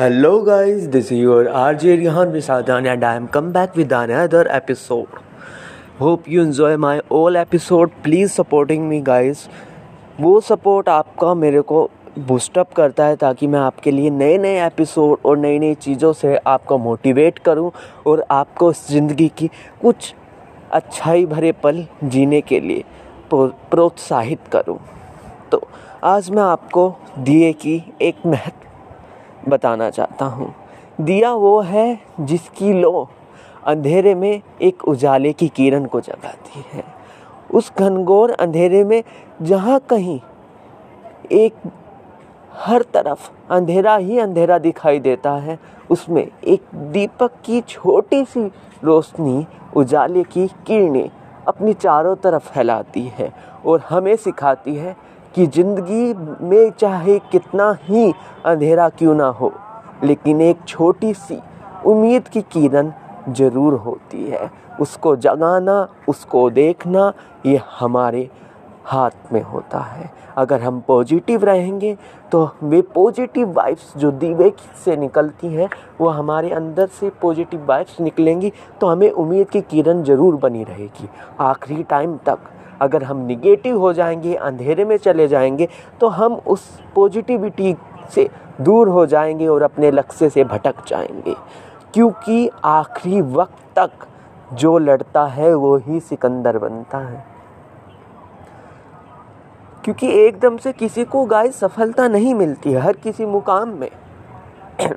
Hello guys this is your R J Rihan with and I am come back with another episode hope you enjoy my all episode please supporting me guys वो support आपका मेरे को boost up करता है ताकि मैं आपके लिए नए नए एपिसोड और नई नई चीज़ों से आपको मोटिवेट करूँ और आपको इस ज़िंदगी की कुछ अच्छाई भरे पल जीने के लिए प्रोत्साहित करूँ। तो आज मैं आपको दिए की एक महत्व बताना चाहता हूँ। दिया वो है जिसकी लो अंधेरे में एक उजाले की किरण को जगाती है। उस घनघोर अंधेरे में जहाँ कहीं एक हर तरफ़ अंधेरा ही अंधेरा दिखाई देता है, उसमें एक दीपक की छोटी सी रोशनी उजाले की किरणें अपनी चारों तरफ़ फैलाती है और हमें सिखाती है कि ज़िंदगी में चाहे कितना ही अंधेरा क्यों ना हो, लेकिन एक छोटी सी उम्मीद की किरण ज़रूर होती है। उसको जगाना, उसको देखना, ये हमारे हाथ में होता है। अगर हम पॉजिटिव रहेंगे तो वे पॉजिटिव वाइब्स जो दीवे से निकलती हैं, वो हमारे अंदर से पॉजिटिव वाइब्स निकलेंगी तो हमें उम्मीद की किरण ज़रूर बनी रहेगी। आखिरी टाइम तक अगर हम निगेटिव हो जाएँगे, अंधेरे में चले जाएँगे तो हम उस पॉजिटिविटी से दूर हो जाएँगे और अपने लक्ष्य से भटक जाएँगे। क्योंकि आखिरी वक्त तक जो लड़ता है, वो ही सिकंदर बनता है। क्योंकि एकदम से किसी को गाय सफलता नहीं मिलती हर किसी मुकाम में।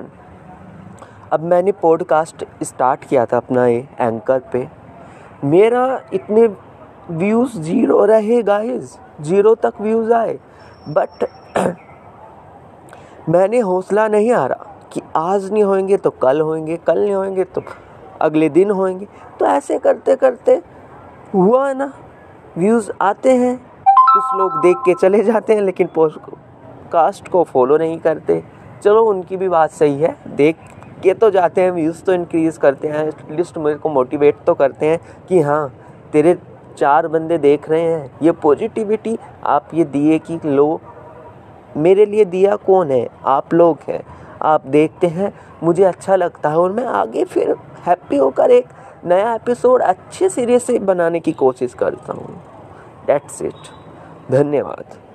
अब मैंने पॉडकास्ट स्टार्ट किया था अपना ये एंकर पे। मेरा इतने व्यूज़ ज़ीरो रहे गाइस ज़ीरो तक व्यूज़ आए. बट मैंने हौसला नहीं रहा कि आज नहीं होंगे तो कल होंगे कल नहीं होंगे तो अगले दिन होंगे तो ऐसे करते करते हुआ ना व्यूज़ आते हैं. कुछ लोग देख के चले जाते हैं, लेकिन कास्ट को फॉलो नहीं करते. चलो, उनकी भी बात सही है. देख के तो जाते हैं व्यूज़ तो इंक्रीज़ करते हैं. एटलीस्ट मेरे को मोटिवेट तो करते हैं कि हाँ तेरे चार बंदे देख रहे हैं। ये पॉजिटिविटी आप ये दिए कि लो, मेरे लिए दिया कौन है? आप लोग हैं। आप देखते हैं, मुझे अच्छा लगता है और मैं आगे फिर हैप्पी होकर एक नया एपिसोड अच्छे सिरे से बनाने की कोशिश करता हूँ। डेट्स इट धन्यवाद।